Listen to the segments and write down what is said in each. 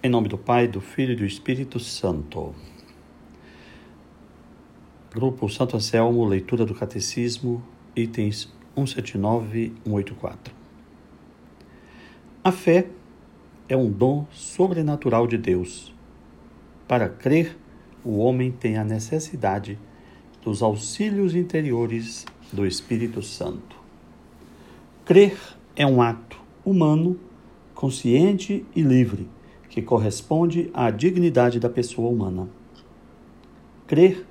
Em nome do Pai, do Filho e do Espírito Santo. Grupo Santo Anselmo, leitura do Catecismo, itens 179 e 184. A fé é um dom sobrenatural de Deus. Para crer, o homem tem a necessidade dos auxílios interiores do Espírito Santo. Crer é um ato humano, consciente e livre que corresponde à dignidade da pessoa humana. Crer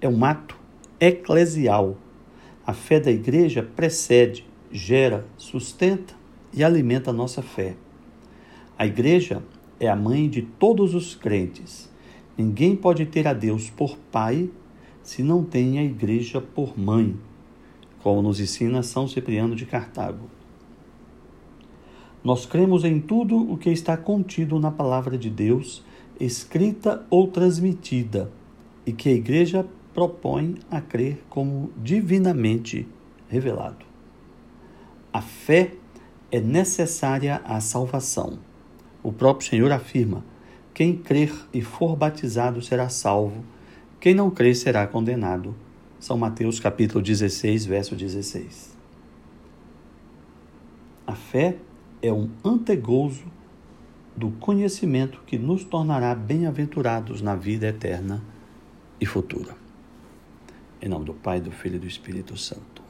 é um ato eclesial. A fé da igreja precede, gera, sustenta e alimenta a nossa fé. A igreja é a mãe de todos os crentes. Ninguém pode ter a Deus por pai se não tem a igreja por mãe, como nos ensina São Cipriano de Cartago. Nós cremos em tudo o que está contido na palavra de Deus, escrita ou transmitida, e que a Igreja propõe a crer como divinamente revelado. A fé é necessária à salvação. O próprio Senhor afirma: quem crer e for batizado será salvo, quem não crer será condenado. São Mateus capítulo 16, verso 16. A fé é um antegozo do conhecimento que nos tornará bem-aventurados na vida eterna e futura. Em nome do Pai, do Filho e do Espírito Santo.